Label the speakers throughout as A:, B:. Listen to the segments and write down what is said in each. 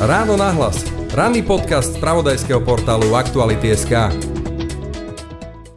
A: Ráno nahlas. Ranný podcast z pravodajského portálu Aktuality.sk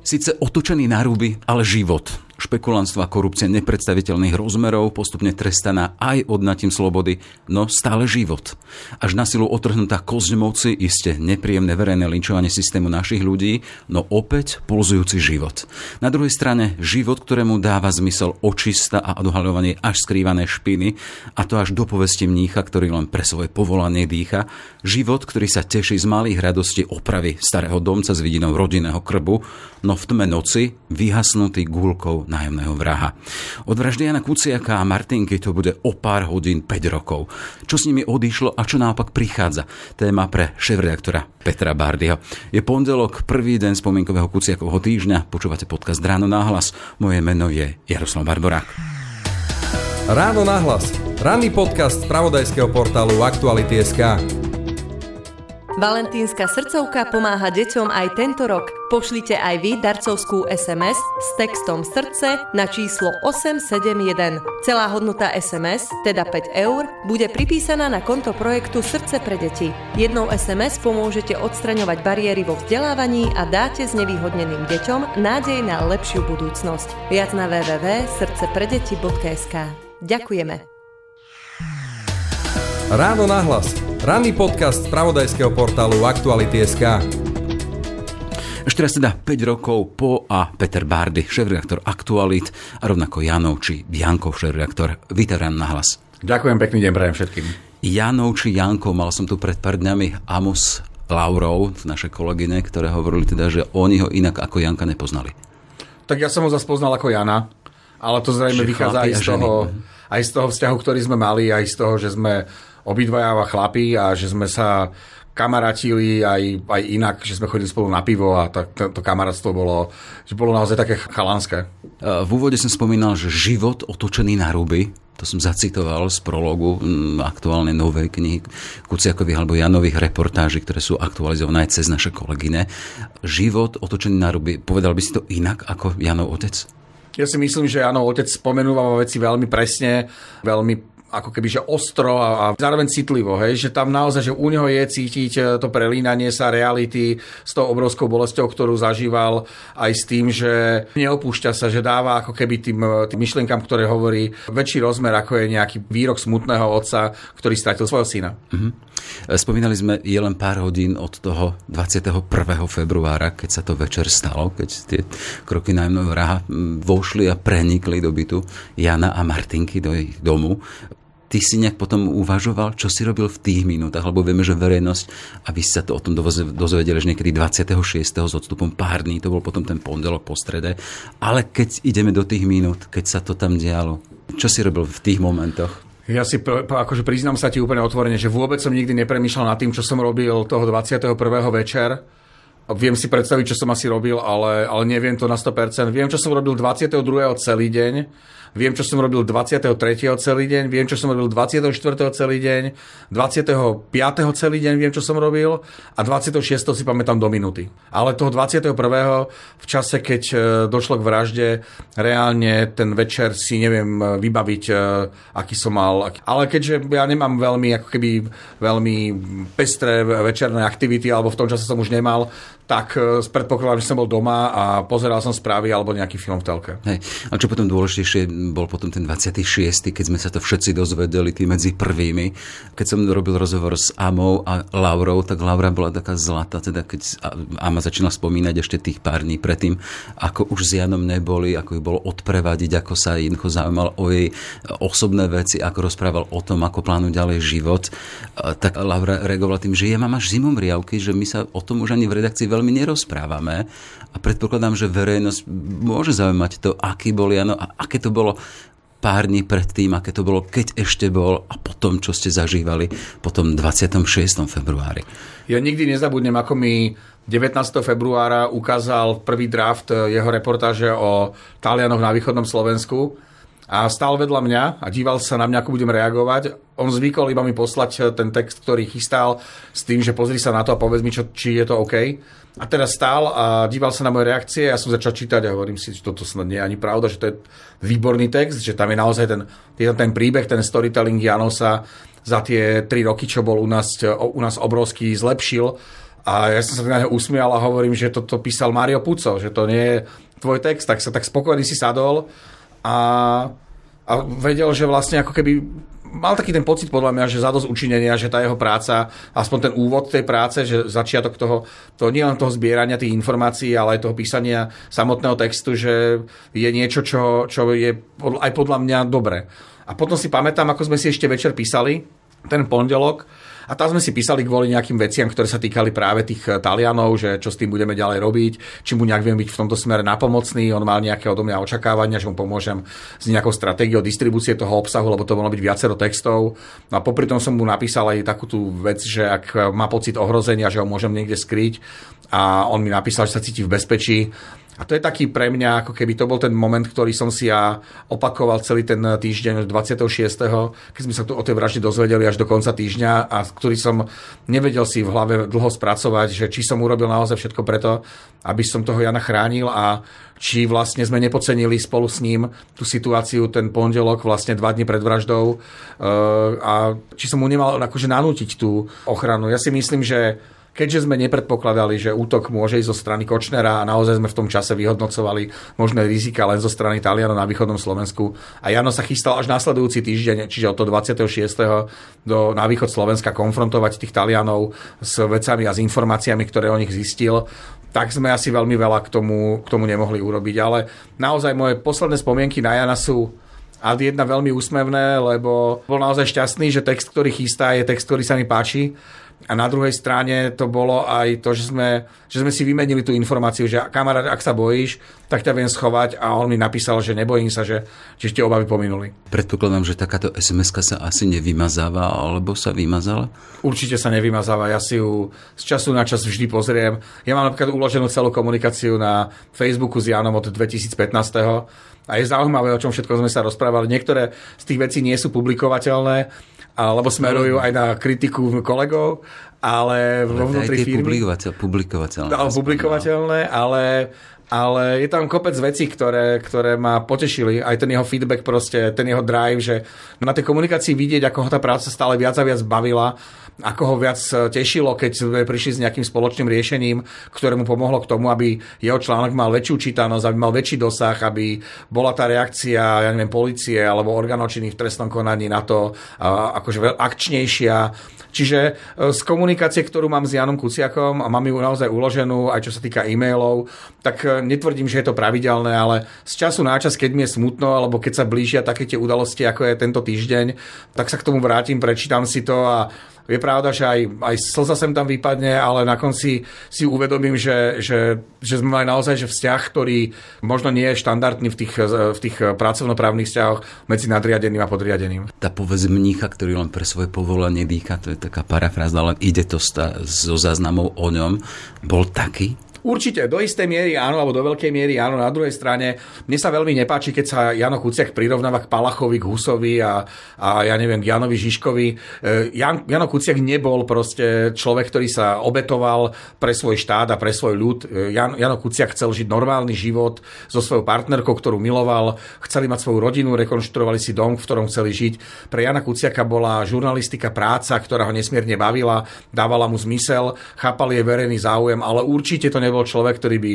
B: Sice otočený na ruby, ale život špekulantstva a korupcie nepredstaviteľných rozmerov, postupne trestaná aj odnatím slobody, no stále život. Až na silu otrhnutá kosť moci, iste nepríjemné verejné linčovanie systému našich ľudí, no opäť pulzujúci život. Na druhej strane život, ktorému dáva zmysel očista a odhaľovanie až skrývané špiny, a to až do povesti mnícha, ktorý len pre svoje povolanie dýcha. Život, ktorý sa teší z malých radostí opravy starého domca s vidinou rodinného krbu, no v tme noci vyhasnutý gúlkou nájomného vraha. Od vraždy Jana Kuciaka a Martinky to bude o pár hodín 5 rokov. Čo s nimi odišlo a čo naopak prichádza? Téma pre šéf-redaktora Petra Bardyho. Je pondelok, prvý deň spomienkového Kuciakovho týždňa. Počúvate podcast Ráno náhlas. Moje meno je Jaroslav Barborák.
A: Ráno nahlas. Ranný podcast z pravodajského portálu Aktuality.sk.
C: Valentínska srdcovka pomáha deťom aj tento rok. Pošlite aj vy darcovskú SMS s textom srdce na číslo 871. Celá hodnota SMS, teda 5 eur, bude pripísaná na konto projektu Srdce pre deti. Jednou SMS pomôžete odstraňovať bariéry vo vzdelávaní a dáte znevýhodneným deťom nádej na lepšiu budúcnosť. Viac na www.srdcepredeti.sk Ďakujeme.
A: Ráno nahlas. Ranný podcast z pravodajského portálu Aktuality.sk
B: Ešte raz teda 5 rokov po a Peter Bardy, šéf-reaktor Aktualit a rovnako Janov či Jankov, šéf-reaktor. Vítaj Ráno nahlas.
D: Ďakujem, pekný deň prajem všetkým.
B: Janov či Jankov, mal som tu pred pár dňami Amos Laurov, naše kolegyne, ktoré hovorili teda, že oni ho inak ako Janka nepoznali.
D: Tak ja som ho zase poznal ako Jana, ale to zrejme
B: Že
D: vychádza aj z, toho, aj z toho vzťahu, ktorý sme mali, aj z toho, že sme obidvaja chlapi a že sme sa kamarátili aj, aj inak, že sme chodili spolu na pivo a tak to, to kamarátstvo bolo, že bolo naozaj také chalanské.
B: E, V úvode som spomínal, že život otočený na ruby, to som zacitoval z prologu mm, aktuálne novej knihy Kuciakových alebo Janových reportáží, ktoré sú aktualizované cez naše kolegyne. Život otočený na ruby, povedal by si to inak ako Janov otec?
D: Ja si myslím, že áno, otec spomenúva veci veľmi presne, veľmi ako keby, že ostro a, a zároveň citlivo, hej, že tam naozaj, že u neho je cítiť e, to prelínanie sa reality s tou obrovskou bolesťou, ktorú zažíval, aj s tým, že neopúšťa sa, že dáva ako keby tým, e, tým myšlienkam, ktoré hovorí, väčší rozmer, ako je nejaký výrok smutného otca, ktorý stratil svojho syna.
B: E, Spomínali sme, je len pár hodín od toho 21. februára, keď sa to večer stalo, keď tie kroky nájomného vraha vošli a prenikli do bytu Jana a Martinky do ich domu. Ty si nejak potom uvažoval, čo si robil v tých minútach, lebo vieme, že verejnosť, a vy sa to o tom dozvedeli že niekedy 26. s odstupom pár dní, to bol potom ten pondelok po strede, ale keď ideme do tých minút, keď sa to tam dialo, čo si robil v tých momentoch?
D: Ja si akože priznám sa ti úplne otvorene, že vôbec som nikdy nepremýšľal nad tým, čo som robil toho 21. večer. Viem si predstaviť, čo som asi robil, ale, ale neviem to na 100%. Viem, čo som robil 22. celý deň. Viem, čo som robil 23. celý deň. Viem, čo som robil 24. celý deň. 25. celý deň viem, čo som robil. A 26. si pamätám do minúty. Ale toho 21. v čase, keď e, došlo k vražde, reálne ten večer si neviem e, vybaviť, e, aký som mal. Ale keďže ja nemám veľmi, ako keby, veľmi pestré večerné aktivity, alebo v tom čase som už nemal, tak e, predpokladám, že som bol doma a pozeral som správy alebo nejaký film v telke.
B: Hej. A čo potom dôležitejšie, bol potom ten 26., keď sme sa to všetci dozvedeli, tí medzi prvými. Keď som robil rozhovor s Amou a Laurou, tak Laura bola taká zlatá, teda keď Ama začala spomínať ešte tých pár dní predtým, ako už s Janom neboli, ako ju bolo odprevadiť, ako sa jednoducho zaujímal o jej osobné veci, ako rozprával o tom, ako plánuje ďalej život. Tak Laura reagovala tým, že ja mám až zimomriavky, že my sa o tom už ani v redakcii veľmi nerozprávame a predpokladám, že verejnosť môže zaujímať to, aký bol Jano a aké to bolo pár dní predtým, aké to bolo, keď ešte bol a potom, čo ste zažívali po tom 26. februári.
D: Ja nikdy nezabudnem, ako mi 19. februára ukázal prvý draft jeho reportáže o Talianoch na východnom Slovensku a stál vedľa mňa a díval sa na mňa, ako budem reagovať. On zvykol iba mi poslať ten text, ktorý chystal s tým, že pozri sa na to a povedz mi, čo, či je to OK. A teraz stál a díval sa na moje reakcie ja som začal čítať a hovorím si, že toto snad nie je ani pravda, že to je výborný text, že tam je naozaj ten, je tam ten príbeh, ten storytelling Janosa za tie tri roky, čo bol u nás, u nás obrovský, zlepšil. A ja som sa na neho usmial a hovorím, že toto písal Mario Puco, že to nie je tvoj text, tak sa tak spokojný si sadol a, a vedel, že vlastne ako keby mal taký ten pocit podľa mňa, že zadosť učinenia, že tá jeho práca, aspoň ten úvod tej práce, že začiatok toho, to nie len toho zbierania tých informácií, ale aj toho písania samotného textu, že je niečo, čo, čo je aj podľa mňa dobré. A potom si pamätám, ako sme si ešte večer písali, ten pondelok, a tam sme si písali kvôli nejakým veciam, ktoré sa týkali práve tých eh, Talianov, že čo s tým budeme ďalej robiť, či mu nejak viem byť v tomto smere napomocný, on mal nejaké odo mňa očakávania, že mu pomôžem s nejakou stratégiou distribúcie toho obsahu, lebo to mohlo byť viacero textov. No a popri tom som mu napísal aj takú tú vec, že ak má pocit ohrozenia, že ho môžem niekde skryť a on mi napísal, že sa cíti v bezpečí, a to je taký pre mňa, ako keby to bol ten moment, ktorý som si ja opakoval celý ten týždeň 26. keď sme sa tu o tej vražde dozvedeli až do konca týždňa a ktorý som nevedel si v hlave dlho spracovať, že či som urobil naozaj všetko preto, aby som toho Jana chránil a či vlastne sme nepocenili spolu s ním tú situáciu ten pondelok, vlastne dva dní pred vraždou uh, a či som mu nemal akože nanútiť tú ochranu. Ja si myslím, že keďže sme nepredpokladali, že útok môže ísť zo strany Kočnera a naozaj sme v tom čase vyhodnocovali možné rizika len zo strany Talianov na východnom Slovensku. A Jano sa chystal až následujúci týždeň, čiže od toho 26. Do, na východ Slovenska konfrontovať tých Talianov s vecami a s informáciami, ktoré o nich zistil tak sme asi veľmi veľa k tomu, k tomu nemohli urobiť. Ale naozaj moje posledné spomienky na Jana sú a jedna veľmi úsmevné, lebo bol naozaj šťastný, že text, ktorý chystá, je text, ktorý sa mi páči a na druhej strane to bolo aj to, že sme, že sme si vymenili tú informáciu, že kamarát, ak sa bojíš, tak ťa viem schovať a on mi napísal, že nebojím sa, že, že tie obavy pominuli.
B: Predpokladám, že takáto sms sa asi nevymazáva, alebo sa vymazala?
D: Určite sa nevymazáva, ja si ju z času na čas vždy pozriem. Ja mám napríklad uloženú celú komunikáciu na Facebooku s Janom od 2015. A je zaujímavé, o čom všetko sme sa rozprávali. Niektoré z tých vecí nie sú publikovateľné, alebo smerujú aj na kritiku kolegov, ale, ale vo vnútri firmy...
B: publikovateľné.
D: Ale publikovateľné, ale, ale je tam kopec vecí, ktoré, ktoré ma potešili. Aj ten jeho feedback proste, ten jeho drive, že na tej komunikácii vidieť, ako ho tá práca stále viac a viac bavila ako ho viac e, tešilo, keď sme prišli s nejakým spoločným riešením, ktoré mu pomohlo k tomu, aby jeho článok mal väčšiu čítanosť, aby mal väčší dosah, aby bola tá reakcia, ja neviem, policie alebo organočiny v trestnom konaní na to akože akčnejšia. Čiže e, z komunikácie, ktorú mám s Janom Kuciakom a mám ju naozaj uloženú, aj čo sa týka e-mailov, tak netvrdím, že je to pravidelné, ale z času na čas, keď mi je smutno, alebo keď sa blížia také tie udalosti, ako je tento týždeň, tak sa k tomu vrátim, prečítam si to a je pravda, že aj, aj slza sem tam vypadne, ale na konci si uvedomím, že, že, že sme mali naozaj že vzťah, ktorý možno nie je štandardný v tých, v tých pracovnoprávnych vzťahoch medzi nadriadeným a podriadeným.
B: Tá povedz mnícha, ktorý len pre svoje povolanie dýcha, to je taká parafráza, ale ide to zo záznamov o ňom, bol taký?
D: Určite, do istej miery áno, alebo do veľkej miery áno. Na druhej strane, mne sa veľmi nepáči, keď sa Jano Kuciak prirovnáva k Palachovi, k Husovi a, a ja neviem, k Janovi Žižkovi. E, Jan, Jano Kuciak nebol proste človek, ktorý sa obetoval pre svoj štát a pre svoj ľud. E, Jan, Jano Kuciak chcel žiť normálny život so svojou partnerkou, ktorú miloval, chceli mať svoju rodinu, rekonštruovali si dom, v ktorom chceli žiť. Pre Jana Kuciaka bola žurnalistika práca, ktorá ho nesmierne bavila, dávala mu zmysel, chápal jej verejný záujem, ale určite to nebol človek, ktorý by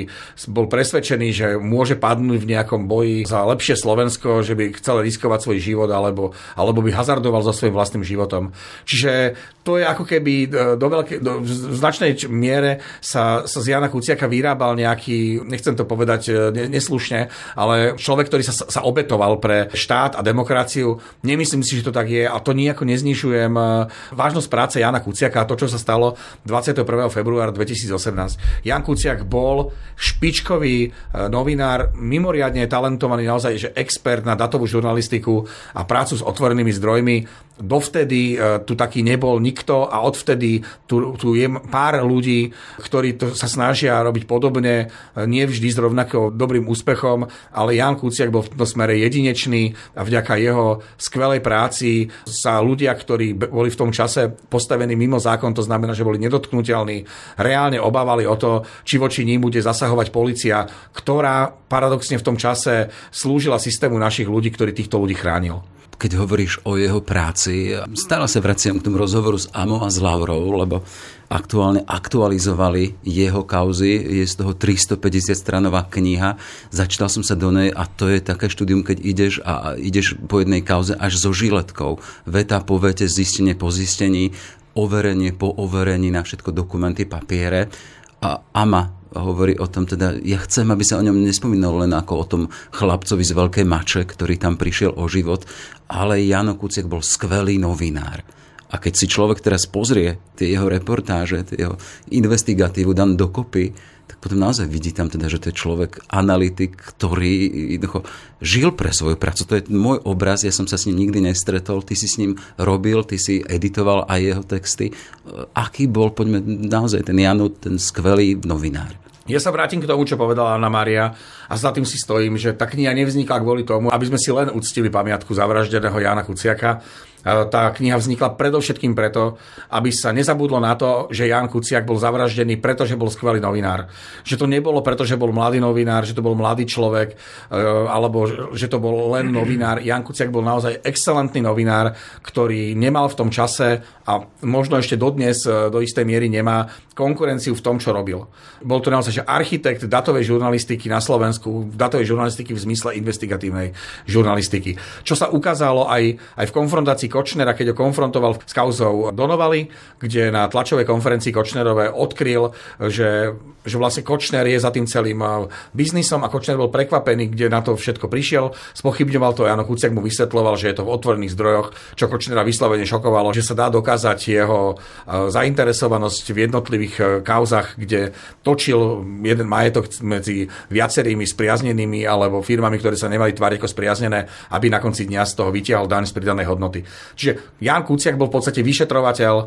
D: bol presvedčený, že môže padnúť v nejakom boji za lepšie Slovensko, že by chcel riskovať svoj život alebo, alebo by hazardoval so svojím vlastným životom. Čiže to je ako keby e, do, veľké, do v značnej miere sa, sa z Jana Kuciaka vyrábal nejaký, nechcem to povedať e, neslušne, ale človek, ktorý sa, sa obetoval pre štát a demokraciu. Nemyslím si, že to tak je a to nejako neznižujem e, vážnosť práce Jana Kuciaka a to, čo sa stalo 21. februára 2018. Jan Kuciak bol špičkový novinár, mimoriadne talentovaný, naozaj že expert na datovú žurnalistiku a prácu s otvorenými zdrojmi. Dovtedy e, tu taký nebol nikto a odvtedy tu, tu je pár ľudí, ktorí to sa snažia robiť podobne, e, nie vždy s rovnako dobrým úspechom, ale Jan Kuciak bol v tomto smere jedinečný a vďaka jeho skvelej práci sa ľudia, ktorí boli v tom čase postavení mimo zákon, to znamená, že boli nedotknutelní, reálne obávali o to, či či voči ním bude zasahovať policia, ktorá paradoxne v tom čase slúžila systému našich ľudí, ktorý týchto ľudí chránil.
B: Keď hovoríš o jeho práci, stále sa vraciam k tomu rozhovoru s Amo a s Laurou, lebo aktuálne aktualizovali jeho kauzy, je z toho 350 stranová kniha, začítal som sa do nej a to je také štúdium, keď ideš a ideš po jednej kauze až so žiletkou. Veta po vete, zistenie po zistení, overenie po overení na všetko dokumenty, papiere. A Ama hovorí o tom, teda ja chcem, aby sa o ňom nespomínalo len ako o tom chlapcovi z Veľkej Mače, ktorý tam prišiel o život, ale Jano Kuciak bol skvelý novinár. A keď si človek teraz pozrie tie jeho reportáže, tie jeho investigatívu dan dokopy, tak potom naozaj vidí tam teda, že to je človek, analytik, ktorý jednoducho žil pre svoju prácu. To je môj obraz, ja som sa s ním nikdy nestretol, ty si s ním robil, ty si editoval aj jeho texty. Aký bol, poďme, naozaj ten Janu, ten skvelý novinár?
D: Ja sa vrátim k tomu, čo povedala Anna Maria a za tým si stojím, že tá kniha nevznikla kvôli tomu, aby sme si len uctili pamiatku zavraždeného Jana Kuciaka, tá kniha vznikla predovšetkým preto, aby sa nezabudlo na to, že Jan Kuciak bol zavraždený, pretože bol skvelý novinár. Že to nebolo preto, že bol mladý novinár, že to bol mladý človek, e, alebo že to bol len novinár. Jan Kuciak bol naozaj excelentný novinár, ktorý nemal v tom čase a možno ešte dodnes e, do istej miery nemá konkurenciu v tom, čo robil. Bol to naozaj že architekt datovej žurnalistiky na Slovensku, datovej žurnalistiky v zmysle investigatívnej žurnalistiky. Čo sa ukázalo aj, aj v konfrontácii Kočnera, keď ho konfrontoval s kauzou Donovali, kde na tlačovej konferencii Kočnerové odkryl, že, že vlastne Kočner je za tým celým uh, biznisom a Kočner bol prekvapený, kde na to všetko prišiel. Spochybňoval to, Jano Kuciak mu vysvetloval, že je to v otvorených zdrojoch, čo Kočnera vyslovene šokovalo, že sa dá dokázať jeho uh, zainteresovanosť v jednotlivých uh, kauzach, kde točil jeden majetok medzi viacerými spriaznenými alebo firmami, ktoré sa nemali tváriť ako spriaznené, aby na konci dňa z toho vytiahol daň z pridanej hodnoty. Čiže Jan Kuciak bol v podstate vyšetrovateľ e,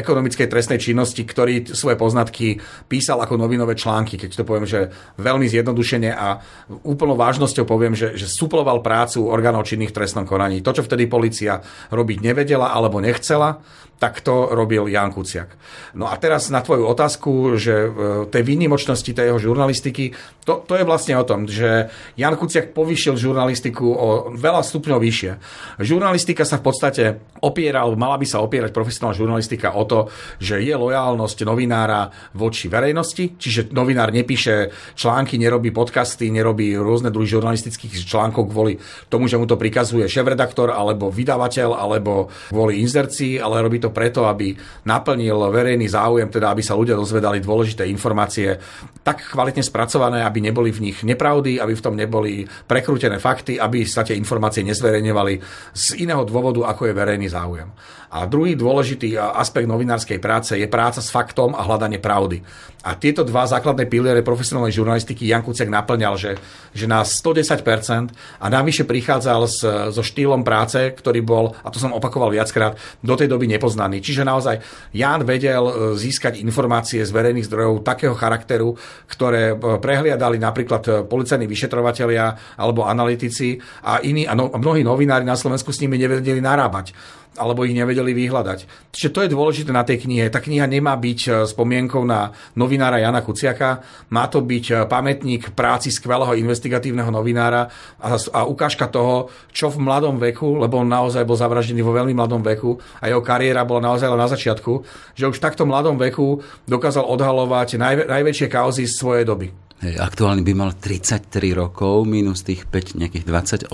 D: ekonomickej trestnej činnosti, ktorý svoje poznatky písal ako novinové články, keď to poviem, že veľmi zjednodušene a úplnou vážnosťou poviem, že, že suploval prácu orgánov činných trestnom konaní. To, čo vtedy policia robiť nevedela alebo nechcela, tak to robil Jan Kuciak. No a teraz na tvoju otázku, že e, tej výnimočnosti tej jeho žurnalistiky, to, to je vlastne o tom, že Jan Kuciak povyšil žurnalistiku o veľa stupňov vyššie. Žurnalistika sa v podstate opiera, alebo mala by sa opierať profesionálna žurnalistika o to, že je lojálnosť novinára voči verejnosti, čiže novinár nepíše články, nerobí podcasty, nerobí rôzne druhy žurnalistických článkov kvôli tomu, že mu to prikazuje šéf-redaktor alebo vydavateľ alebo kvôli inzercii, ale robí to to preto, aby naplnil verejný záujem, teda aby sa ľudia dozvedali dôležité informácie tak kvalitne spracované, aby neboli v nich nepravdy, aby v tom neboli prekrútené fakty, aby sa tie informácie nezverejňovali z iného dôvodu, ako je verejný záujem. A druhý dôležitý aspekt novinárskej práce je práca s faktom a hľadanie pravdy. A tieto dva základné piliere profesionálnej žurnalistiky Jan Kuciak naplňal, že, že na 110% a navyše prichádzal s, so štýlom práce, ktorý bol, a to som opakoval viackrát, do tej doby nepoznaný. Čiže naozaj Jan vedel e, získať informácie z verejných zdrojov takého charakteru, ktoré e, prehliadali napríklad e, policajní vyšetrovatelia alebo analytici a iní, a, no, a mnohí novinári na Slovensku s nimi nevedeli narábať alebo ich nevedeli vyhľadať. Čiže to je dôležité na tej knihe. Tá kniha nemá byť e, spomienkou na novinára Jana Kuciaka, má to byť e, pamätník práci skvelého investigatívneho novinára a, a ukážka toho, čo v mladom veku, lebo on naozaj bol zavraždený vo veľmi mladom veku a jeho kariéra bola naozaj len na začiatku, že už v takto mladom veku dokázal odhalovať naj, najväčšie kauzy svojej doby.
B: Hej, aktuálne by mal 33 rokov, minus tých 5, nejakých 28.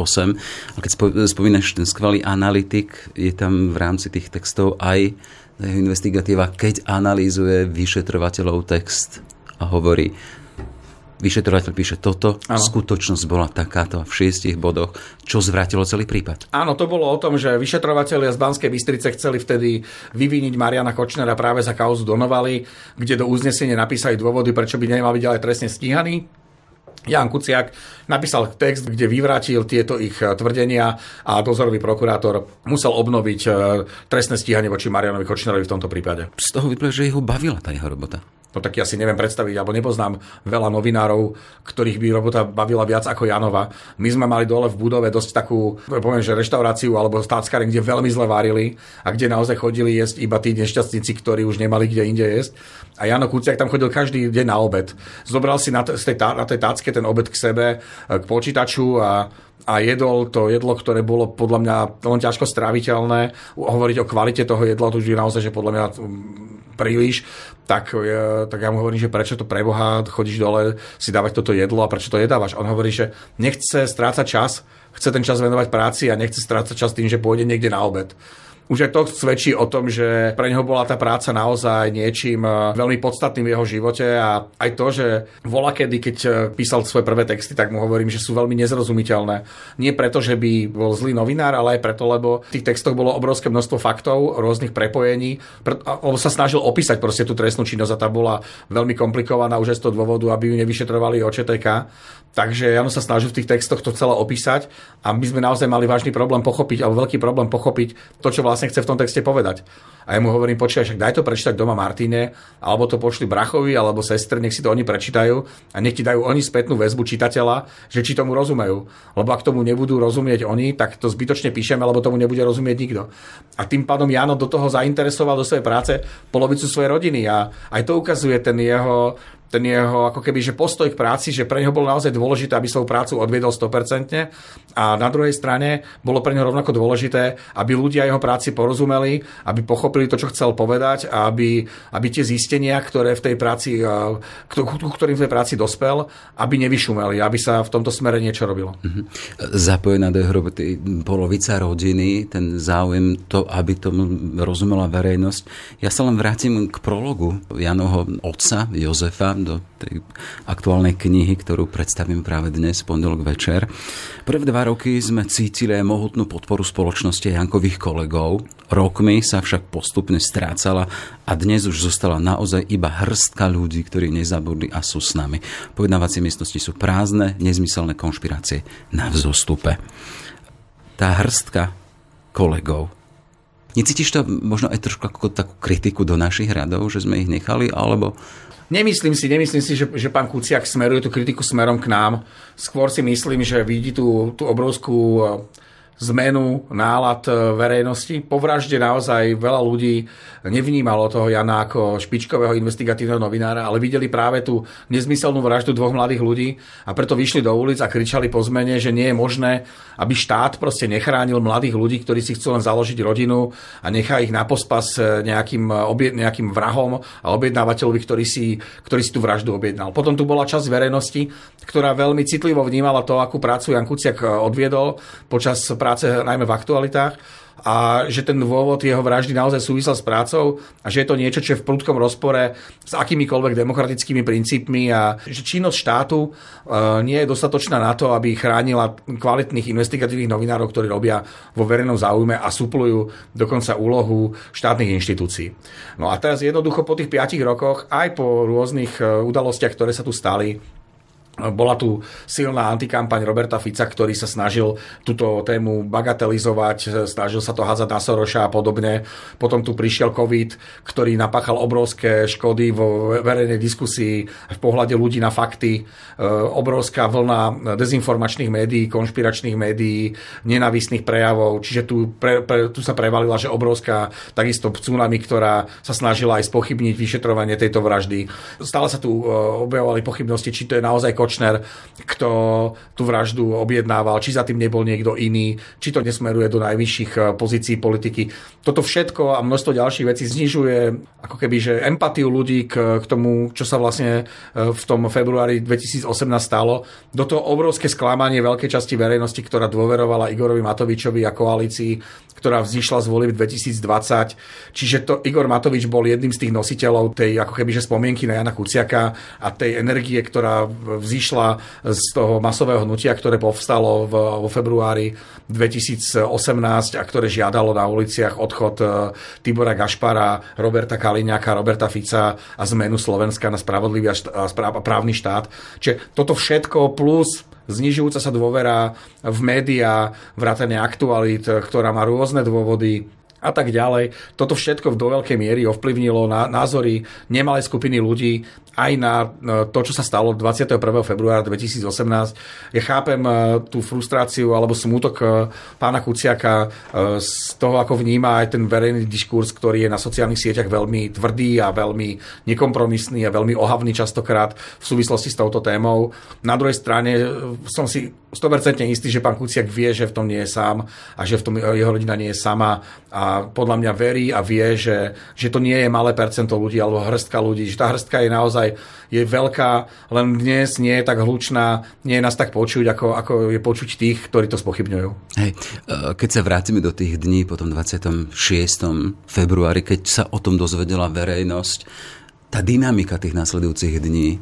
B: A keď spomínaš ten skvelý analytik, je tam v rámci tých textov aj jeho investigatíva, keď analýzuje vyšetrovateľov text a hovorí, vyšetrovateľ píše toto, ano. skutočnosť bola takáto v šiestich bodoch, čo zvrátilo celý prípad.
D: Áno, to bolo o tom, že vyšetrovateľia z Banskej Bystrice chceli vtedy vyviniť Mariana Kočnera práve za kauzu Donovali, kde do uznesenia napísali dôvody, prečo by nemal byť ďalej trestne stíhaný. Jan Kuciak napísal text, kde vyvrátil tieto ich e, tvrdenia a dozorový prokurátor musel obnoviť e, trestné stíhanie voči Marianovi Kočnerovi v tomto prípade.
B: Z toho vyplýva, že jeho bavila tá jeho robota.
D: No tak ja si neviem predstaviť, alebo nepoznám veľa novinárov, ktorých by robota bavila viac ako Janova. My sme mali dole v budove dosť takú, poviem, že reštauráciu alebo stáckareň, kde veľmi zle varili a kde naozaj chodili jesť iba tí nešťastníci, ktorí už nemali kde inde jesť. A Jano Kuciak tam chodil každý deň na obed. Zobral si na, t- tej, na tej tácke ten obed k sebe, k počítaču a a jedol to jedlo, ktoré bolo podľa mňa len ťažko stráviteľné. Hovoriť o kvalite toho jedla, to už je naozaj, že podľa mňa príliš, tak, tak ja mu hovorím, že prečo to preboha, chodíš dole si dávať toto jedlo a prečo to jedávaš. On hovorí, že nechce strácať čas, chce ten čas venovať práci a nechce strácať čas tým, že pôjde niekde na obed už aj to svedčí o tom, že pre neho bola tá práca naozaj niečím eh, veľmi podstatným v jeho živote a aj to, že vola kedy, keď eh, písal svoje prvé texty, tak mu hovorím, že sú veľmi nezrozumiteľné. Nie preto, že by bol zlý novinár, ale aj preto, lebo v tých textoch bolo obrovské množstvo faktov, rôznych prepojení, lebo sa snažil opísať proste tú trestnú činnosť a tá bola veľmi komplikovaná už aj z toho dôvodu, aby ju nevyšetrovali OČTK. Takže ja sa snažil v tých textoch to celé opísať a my sme naozaj mali vážny problém pochopiť, alebo veľký problém pochopiť to, čo vlastne chce v tom texte povedať. A ja mu hovorím, počkaj, však daj to prečítať doma Martine, alebo to pošli brachovi, alebo sestry, nech si to oni prečítajú a nech ti dajú oni spätnú väzbu čitateľa, že či tomu rozumejú. Lebo ak tomu nebudú rozumieť oni, tak to zbytočne píšeme, lebo tomu nebude rozumieť nikto. A tým pádom Jano do toho zainteresoval do svojej práce polovicu svojej rodiny a aj to ukazuje ten jeho ten jeho ako keby, že postoj k práci, že pre neho bolo naozaj dôležité, aby svoju prácu odviedol 100% a na druhej strane bolo pre neho rovnako dôležité, aby ľudia jeho práci porozumeli, aby pochopili to, čo chcel povedať a aby, aby tie zistenia, ktoré v tej práci, ktorým v tej práci dospel, aby nevyšumeli, aby sa v tomto smere niečo robilo. Mm-hmm.
B: Zapojená do jeho polovica rodiny, ten záujem, to, aby tomu rozumela verejnosť. Ja sa len vrátim k prologu Janoho otca Jozefa, do tej aktuálnej knihy, ktorú predstavím práve dnes, pondelok večer. Prvé dva roky sme cítili aj mohutnú podporu spoločnosti Jankových kolegov. Rokmi sa však postupne strácala a dnes už zostala naozaj iba hrstka ľudí, ktorí nezabudli a sú s nami. Pojednávacie miestnosti sú prázdne, nezmyselné konšpirácie na vzostupe. Tá hrstka kolegov, Necítiš to možno aj trošku ako takú kritiku do našich radov, že sme ich nechali, alebo
D: Nemyslím si, nemyslím si, že, že pán Kuciak smeruje tú kritiku smerom k nám. Skôr si myslím, že vidí tú, tú obrovskú zmenu nálad e, verejnosti. Po vražde naozaj veľa ľudí nevnímalo toho Jana ako špičkového investigatívneho novinára, ale videli práve tú nezmyselnú vraždu dvoch mladých ľudí a preto vyšli do ulic a kričali po zmene, že nie je možné, aby štát proste nechránil mladých ľudí, ktorí si chcú len založiť rodinu a nechá ich na pospas e, nejakým, obie, nejakým vrahom a objednávateľovi, ktorý si, ktorý si tú vraždu objednal. Potom tu bola časť verejnosti, ktorá veľmi citlivo vnímala to, akú prácu Jan Kuciak e, odviedol počas práce najmä v aktualitách a že ten dôvod jeho vraždy naozaj súvisel s prácou a že je to niečo, čo je v prudkom rozpore s akýmikoľvek demokratickými princípmi a že činnosť štátu e, nie je dostatočná na to, aby chránila kvalitných investigatívnych novinárov, ktorí robia vo verejnom záujme a suplujú dokonca úlohu štátnych inštitúcií. No a teraz jednoducho po tých 5 rokoch, aj po rôznych e, udalostiach, ktoré sa tu stali, bola tu silná antikampaň Roberta Fica, ktorý sa snažil túto tému bagatelizovať, snažil sa to házať na Soroša a podobne. Potom tu prišiel COVID, ktorý napáchal obrovské škody vo verejnej diskusii v pohľade ľudí na fakty. E, obrovská vlna dezinformačných médií, konšpiračných médií, nenavistných prejavov. Čiže tu, pre, pre, tu sa prevalila, že obrovská takisto tsunami, ktorá sa snažila aj spochybniť vyšetrovanie tejto vraždy. Stále sa tu e, objavovali pochybnosti, či to je naozaj Kočner, kto tú vraždu objednával, či za tým nebol niekto iný, či to nesmeruje do najvyšších eh, pozícií politiky. Toto všetko a množstvo ďalších vecí znižuje ako keby, že empatiu ľudí k, k tomu, čo sa vlastne eh, v tom februári 2018 stalo. Do toho obrovské sklamanie veľkej časti verejnosti, ktorá dôverovala Igorovi Matovičovi a koalícii, ktorá vzýšla z volieb 2020. Čiže to Igor Matovič bol jedným z tých nositeľov tej ako keby, že spomienky na Jana Kuciaka a tej energie, ktorá vzýšla z toho masového hnutia, ktoré povstalo v, vo februári 2018 a ktoré žiadalo na uliciach odchod e, Tibora Gašpara, Roberta Kaliňáka, Roberta Fica a zmenu Slovenska na spravodlivý a právny štát. Čiže toto všetko plus znižujúca sa dôvera v médiá, vrátane aktualít, ktorá má rôzne dôvody, a tak ďalej. Toto všetko do veľkej miery ovplyvnilo na názory nemalej skupiny ľudí aj na to, čo sa stalo 21. februára 2018. Ja chápem e, tú frustráciu alebo smútok e, pána Kuciaka e, z toho, ako vníma aj ten verejný diskurs, ktorý je na sociálnych sieťach veľmi tvrdý a veľmi nekompromisný a veľmi ohavný častokrát v súvislosti s touto témou. Na druhej strane som si 100% istý, že pán Kuciak vie, že v tom nie je sám a že v tom jeho rodina nie je sama a podľa mňa verí a vie, že, že to nie je malé percento ľudí alebo hrstka ľudí, že tá hrstka je naozaj je veľká, len dnes nie je tak hlučná, nie je nás tak počuť, ako, ako je počuť tých, ktorí to spochybňujú.
B: Hej, e, keď sa vrátime do tých dní po tom 26. februári, keď sa o tom dozvedela verejnosť, tá dynamika tých nasledujúcich dní, e,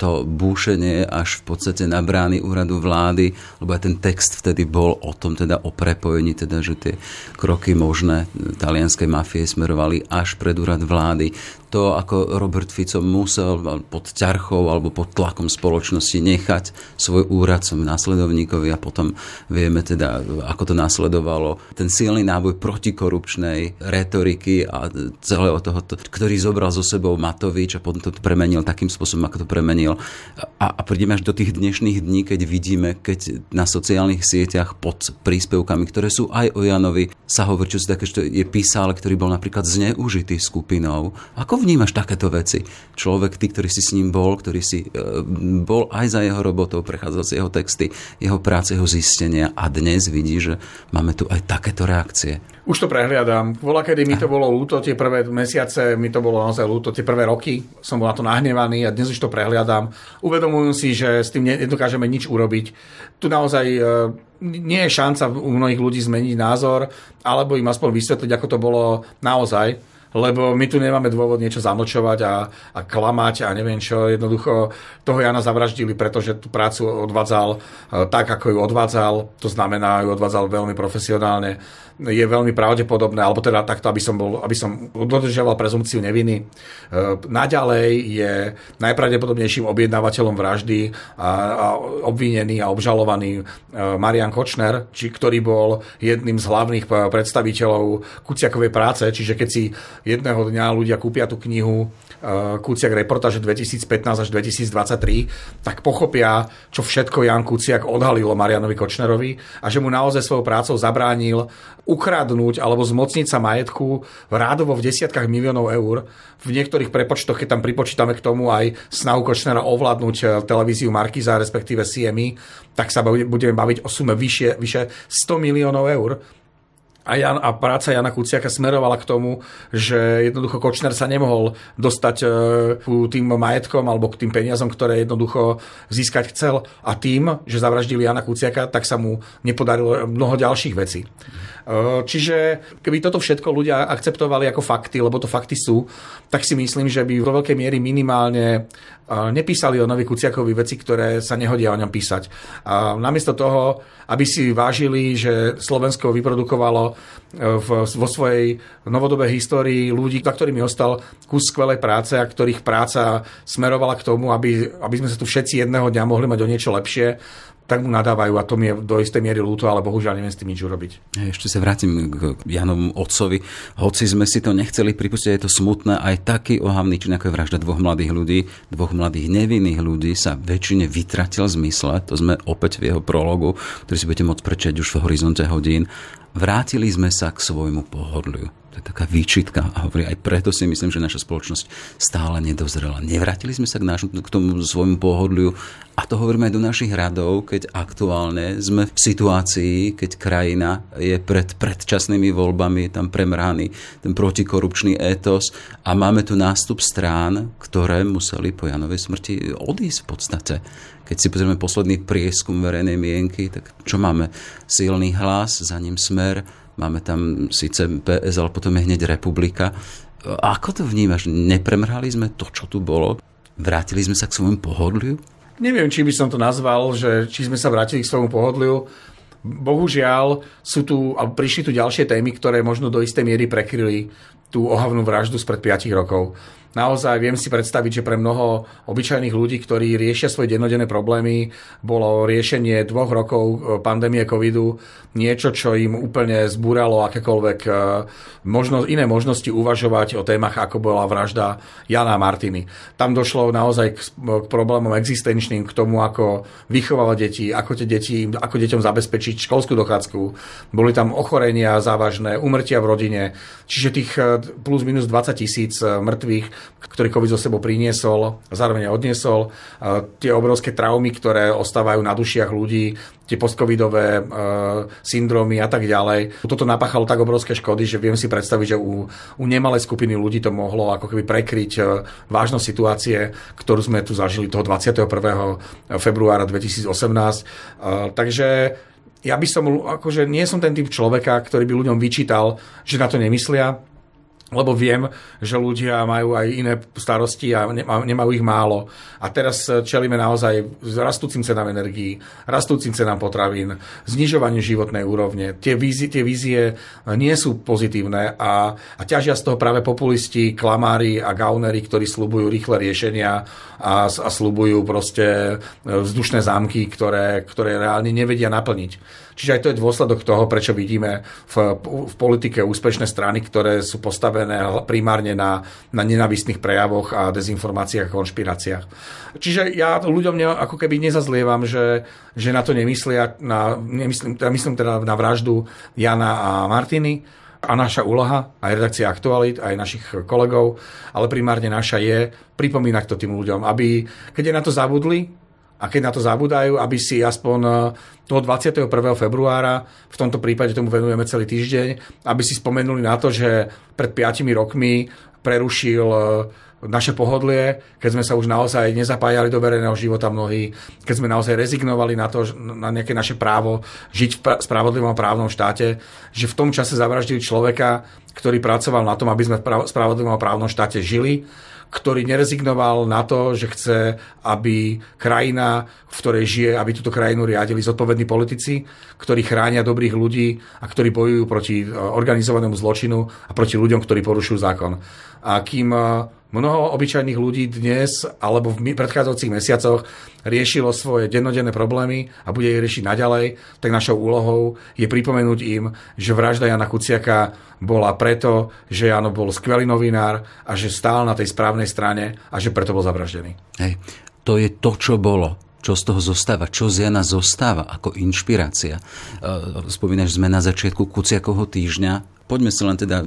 B: to búšenie až v podstate na brány úradu vlády, lebo aj ten text vtedy bol o tom, teda o prepojení, teda, že tie kroky možné talianskej mafie smerovali až pred úrad vlády to, ako Robert Fico musel pod ťarchou alebo pod tlakom spoločnosti nechať svoj úrad som následovníkovi a potom vieme teda, ako to následovalo. Ten silný náboj protikorupčnej retoriky a celého toho, ktorý zobral so sebou Matovič a potom to premenil takým spôsobom, ako to premenil. A, a prídeme až do tých dnešných dní, keď vidíme, keď na sociálnych sieťach pod príspevkami, ktoré sú aj o Janovi, sa hovorí, čo si také, že je písal, ktorý bol napríklad zneužitý skupinou. Ako vnímaš takéto veci? Človek, ty, ktorý si s ním bol, ktorý si e, bol aj za jeho robotou, prechádzal si jeho texty, jeho práce, jeho zistenia a dnes vidí, že máme tu aj takéto reakcie.
D: Už to prehliadam. Vola, kedy mi to bolo ľúto, tie prvé mesiace mi to bolo naozaj ľúto, tie prvé roky som bol na to nahnevaný a dnes už to prehliadam. Uvedomujem si, že s tým nedokážeme nič urobiť. Tu naozaj e, nie je šanca u mnohých ľudí zmeniť názor, alebo im aspoň vysvetliť, ako to bolo naozaj lebo my tu nemáme dôvod niečo zamlčovať a, a klamať a neviem čo. Jednoducho toho Jana zavraždili, pretože tú prácu odvádzal e, tak, ako ju odvádzal. To znamená, ju odvádzal veľmi profesionálne je veľmi pravdepodobné, alebo teda takto, aby som, bol, aby som dodržiaval prezumciu neviny. E, naďalej je najpravdepodobnejším objednávateľom vraždy a, a obvinený a obžalovaný e, Marian Kočner, či, ktorý bol jedným z hlavných predstaviteľov Kuciakovej práce, čiže keď si jedného dňa ľudia kúpia tú knihu Eh, Kuciak reportáže 2015 až 2023, tak pochopia, čo všetko Jan Kuciak odhalilo Marianovi Kočnerovi a že mu naozaj svojou prácou zabránil ukradnúť alebo zmocniť sa majetku rádovo v desiatkách miliónov eur. V niektorých prepočtoch, keď tam pripočítame k tomu aj snahu Kočnera ovládnuť eh, televíziu Markiza, respektíve CMI, tak sa budeme baviť o sume vyššie, vyše 100 miliónov eur a, Jan, a práca Jana Kuciaka smerovala k tomu, že jednoducho Kočner sa nemohol dostať e, ku tým majetkom alebo k tým peniazom, ktoré jednoducho získať chcel. A tým, že zavraždili Jana Kuciaka, tak sa mu nepodarilo mnoho ďalších vecí. E, čiže keby toto všetko ľudia akceptovali ako fakty, lebo to fakty sú, tak si myslím, že by vo veľkej miery minimálne nepísali o Novi Kuciakovi veci, ktoré sa nehodia o ňom písať. A namiesto toho, aby si vážili, že Slovensko vyprodukovalo e, v, vo svojej novodobej histórii ľudí, za ktorými ostal kus skvelej práce a ktorých práca smerovala k tomu, aby, aby sme sa tu všetci jedného dňa mohli mať o niečo lepšie, tak mu nadávajú a to mi je do istej miery ľúto, ale bohužiaľ neviem s tým nič urobiť.
B: Ešte sa vrátim k Janomu otcovi. Hoci sme si to nechceli pripustiť, je to smutné, aj taký ohavný čin, ako je vražda dvoch mladých ľudí, dvoch mladých nevinných ľudí sa väčšine vytratil zmysle, to sme opäť v jeho prologu, ktorý si budete môcť prečať už v horizonte hodín. Vrátili sme sa k svojmu pohodliu to je taká výčitka a hovorí, aj preto si myslím, že naša spoločnosť stále nedozrela. Nevrátili sme sa k, náš, k tomu svojmu pohodliu a to hovoríme aj do našich radov, keď aktuálne sme v situácii, keď krajina je pred predčasnými voľbami, tam premrhaný ten protikorupčný étos a máme tu nástup strán, ktoré museli po Janovej smrti odísť v podstate. Keď si pozrieme posledný prieskum verejnej mienky, tak čo máme? Silný hlas, za ním smer, Máme tam síce PS, ale potom je hneď republika. Ako to vnímaš? Nepremrhali sme to, čo tu bolo? Vrátili sme sa k svojmu pohodliu?
D: Neviem, či by som to nazval, že či sme sa vrátili k svojmu pohodliu. Bohužiaľ sú tu, a prišli tu ďalšie témy, ktoré možno do istej miery prekryli tú ohavnú vraždu spred 5 rokov naozaj viem si predstaviť, že pre mnoho obyčajných ľudí, ktorí riešia svoje dennodenné problémy, bolo riešenie dvoch rokov e, pandémie covidu niečo, čo im úplne zbúralo akékoľvek e, možno, iné možnosti uvažovať o témach, ako bola vražda Jana Martiny. Tam došlo naozaj k, k problémom existenčným, k tomu, ako vychovávať deti, ako tie deti, ako deťom zabezpečiť školskú dochádzku. Boli tam ochorenia závažné, umrtia v rodine, čiže tých e, plus minus 20 tisíc mŕtvych ktorý COVID zo sebou priniesol, zároveň odniesol. Tie obrovské traumy, ktoré ostávajú na dušiach ľudí, tie postcovidové e, syndromy a tak ďalej. Toto napáchalo tak obrovské škody, že viem si predstaviť, že u, u nemalej skupiny ľudí to mohlo ako keby prekryť e, vážnosť situácie, ktorú sme tu zažili toho 21. februára 2018. E, takže ja by som, akože nie som ten typ človeka, ktorý by ľuďom vyčítal, že na to nemyslia lebo viem, že ľudia majú aj iné starosti a nemajú ich málo. A teraz čelíme naozaj rastúcim cenám energií, rastúcim cenám potravín, znižovaniu životnej úrovne. Tie vízie, tie vízie nie sú pozitívne a, a ťažia z toho práve populisti, klamári a gaunery, ktorí slubujú rýchle riešenia a, a slubujú proste vzdušné zámky, ktoré, ktoré reálne nevedia naplniť. Čiže aj to je dôsledok toho, prečo vidíme v, v politike úspešné strany, ktoré sú postavené primárne na, na nenavistných prejavoch a dezinformáciách a konšpiráciách. Čiže ja ľuďom ne, ako keby nezazlievam, že, že na to nemyslia, na, nemyslím, teda myslím teda na vraždu Jana a Martiny, a naša úloha, aj redakcia Aktualit, aj našich kolegov, ale primárne naša je pripomínať to tým ľuďom, aby keď je na to zabudli, a keď na to zabudajú, aby si aspoň eh, toho 21. februára, v tomto prípade tomu venujeme celý týždeň, aby si spomenuli na to, že pred 5 rokmi prerušil eh, naše pohodlie, keď sme sa už naozaj nezapájali do verejného života mnohí, keď sme naozaj rezignovali na to, na nejaké naše právo žiť v spravodlivom právnom štáte, že v tom čase zavraždili človeka, ktorý pracoval na tom, aby sme v spravodlivom právnom štáte žili ktorý nerezignoval na to, že chce, aby krajina, v ktorej žije, aby túto krajinu riadili zodpovední politici, ktorí chránia dobrých ľudí a ktorí bojujú proti e, organizovanému zločinu a proti ľuďom, ktorí porušujú zákon. A kým e, Mnoho obyčajných ľudí dnes alebo v predchádzajúcich mesiacoch riešilo svoje dennodenné problémy a bude ich riešiť naďalej, tak našou úlohou je pripomenúť im, že vražda Jana Kuciaka bola preto, že Jano bol skvelý novinár a že stál na tej správnej strane a že preto bol zavraždený.
B: Hej, to je to, čo bolo čo z toho zostáva, čo z Jana zostáva ako inšpirácia. E, spomínaš, sme na začiatku Kuciakovho týždňa, Poďme si len teda,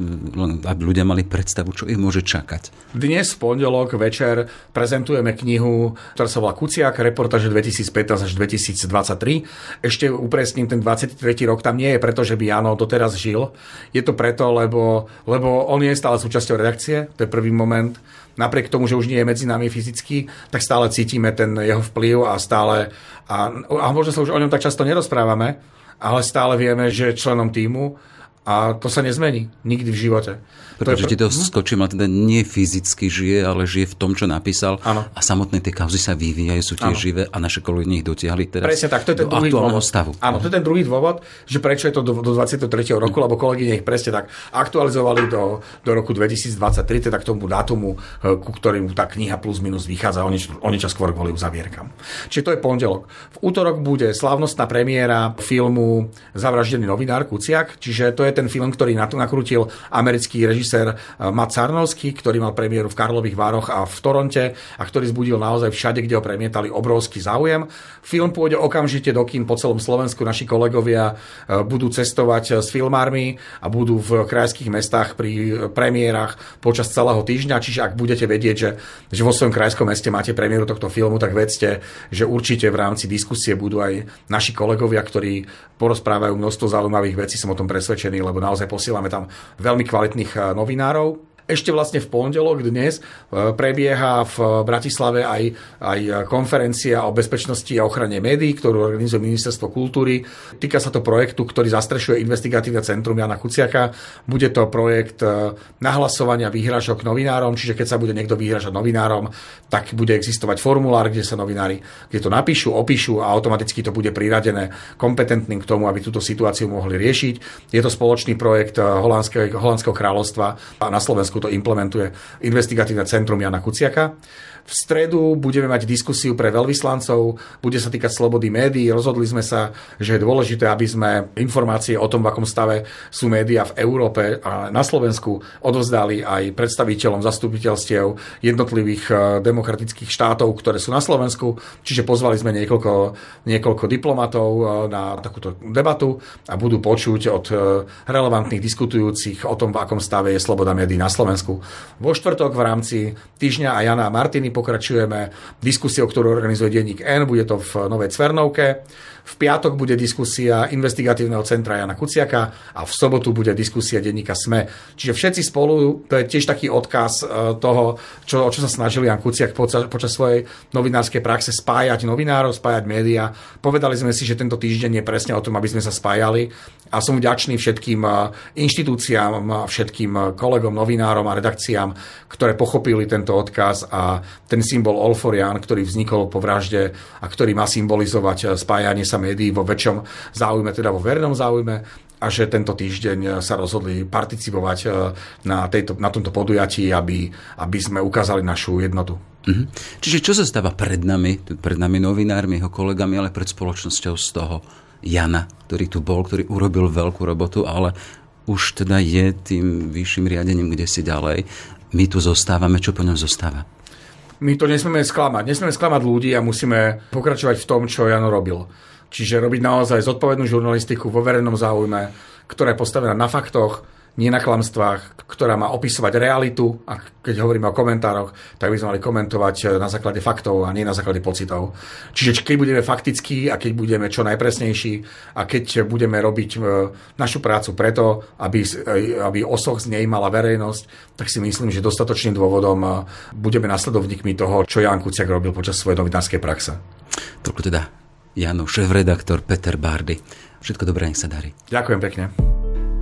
B: aby ľudia mali predstavu, čo ich môže čakať.
D: Dnes v pondelok večer prezentujeme knihu, ktorá sa volá Kuciak, reportáže 2015 až 2023. Ešte upresním, ten 23. rok tam nie je preto, že by Jano doteraz žil. Je to preto, lebo, lebo on je stále súčasťou redakcie, to je prvý moment. Napriek tomu, že už nie je medzi nami fyzicky, tak stále cítime ten jeho vplyv a stále, a, a možno sa už o ňom tak často nerozprávame, ale stále vieme, že je členom týmu a to sa nezmení nikdy v živote.
B: Pretože ti to hm? skočím, ale teda nie fyzicky žije, ale žije v tom, čo napísal. Ano. A samotné tie kauzy sa vyvíjajú, sú tiež živé a naše kolegy ich dotiahli teraz
D: Presne tak, to je ten druhý dôvod. stavu. Áno, to je ten druhý dôvod, že prečo je to do, do 23. roku, lebo kolegyne ich presne tak aktualizovali do, do roku 2023, teda k tomu dátumu, eh, ku ktorým tá kniha plus minus vychádza, oni, oni čas skôr kvôli uzavierkam. Čiže to je pondelok. V útorok bude slávnostná premiéra filmu Zavraždený novinár Kuciak, čiže to je ten film, ktorý nakrútil americký režisér eh, Matt Sarnovský, ktorý mal premiéru v Karlových Vároch a v Toronte a ktorý zbudil naozaj všade, kde ho premietali obrovský záujem. Film pôjde okamžite do kín po celom Slovensku. Naši kolegovia eh, budú cestovať eh, s filmármi a budú v krajských mestách pri premiérach počas celého týždňa. Čiže ak budete vedieť, že, že vo svojom krajskom meste máte premiéru tohto filmu, tak vedzte, že určite v rámci diskusie budú aj naši kolegovia, ktorí porozprávajú množstvo zaujímavých vecí, som o tom presvedčený lebo naozaj posielame tam veľmi kvalitných eh, novinárov. Ešte vlastne v pondelok dnes e, prebieha v Bratislave aj, aj konferencia o bezpečnosti a ochrane médií, ktorú organizuje Ministerstvo kultúry. Týka sa to projektu, ktorý zastrešuje investigatívne centrum Jana Kuciaka. Bude to projekt e, nahlasovania výhražok novinárom, čiže keď sa bude niekto vyhražať novinárom, tak bude existovať formulár, kde sa novinári kde to napíšu, opíšu a automaticky to bude priradené kompetentným k tomu, aby túto situáciu mohli riešiť. Je to spoločný projekt e, Holandského, kráľovstva a na Slovensku Slovensku to implementuje investigatívne centrum Jana Kuciaka. V stredu budeme mať diskusiu pre veľvyslancov, bude sa týkať slobody médií. Rozhodli sme sa, že je dôležité, aby sme informácie o tom, v akom stave sú médiá v Európe a na Slovensku odovzdali aj predstaviteľom zastupiteľstiev jednotlivých eh, demokratických štátov, ktoré sú na Slovensku. Čiže pozvali sme niekoľko, niekoľko diplomatov eh, na takúto debatu a budú počuť od eh, relevantných diskutujúcich o tom, v akom stave je sloboda médií na Slovensku. Vo štvrtok v rámci týždňa a Jana a Martiny pokračujeme diskusiou, ktorú organizuje denník N, bude to v Novej Cvernovke. V piatok bude diskusia investigatívneho centra Jana Kuciaka a v sobotu bude diskusia denníka SME. Čiže všetci spolu, to je tiež taký odkaz e, toho, čo, o čo sa snažili Jan Kuciak počas, počas svojej novinárskej praxe spájať novinárov, spájať médiá. Povedali sme si, že tento týždeň je presne o tom, aby sme sa spájali a som vďačný všetkým e, inštitúciám, všetkým kolegom, novinárom a redakciám, ktoré pochopili tento odkaz a ten symbol Olforian, ktorý vznikol po vražde a ktorý má symbolizovať e, spájanie sa médií vo väčšom záujme, teda vo verejnom záujme a že tento týždeň sa rozhodli participovať e, na, tejto, na tomto podujatí, aby, aby sme ukázali našu jednotu.
B: Mhm. Čiže čo sa stáva pred nami, pred nami novinármi, jeho kolegami, ale pred spoločnosťou z toho Jana, ktorý tu bol, ktorý urobil veľkú robotu, ale už teda je tým vyšším riadením kde si ďalej. My tu zostávame, čo po ňom zostáva?
D: My to nesmieme sklamať. Nesmieme sklamať ľudí a musíme pokračovať v tom, čo Jano robil. Čiže robiť naozaj zodpovednú žurnalistiku vo verejnom záujme, ktorá je postavená na faktoch, nie na klamstvách, ktorá má opisovať realitu a keď hovoríme o komentároch, tak by sme mali komentovať eh, na základe faktov a nie na základe pocitov. Čiže keď budeme faktickí a keď budeme čo najpresnejší a keď budeme robiť eh, našu prácu preto, aby, eh, aby osoch z nej mala verejnosť, tak si myslím, že dostatočným dôvodom budeme nasledovníkmi toho, čo Jan Kuciak robil počas svojej novinárskej praxe.
B: Toľko teda Jano, šéf-redaktor Peter Bardy. Všetko dobré, nech sa darí.
D: Ďakujem pekne.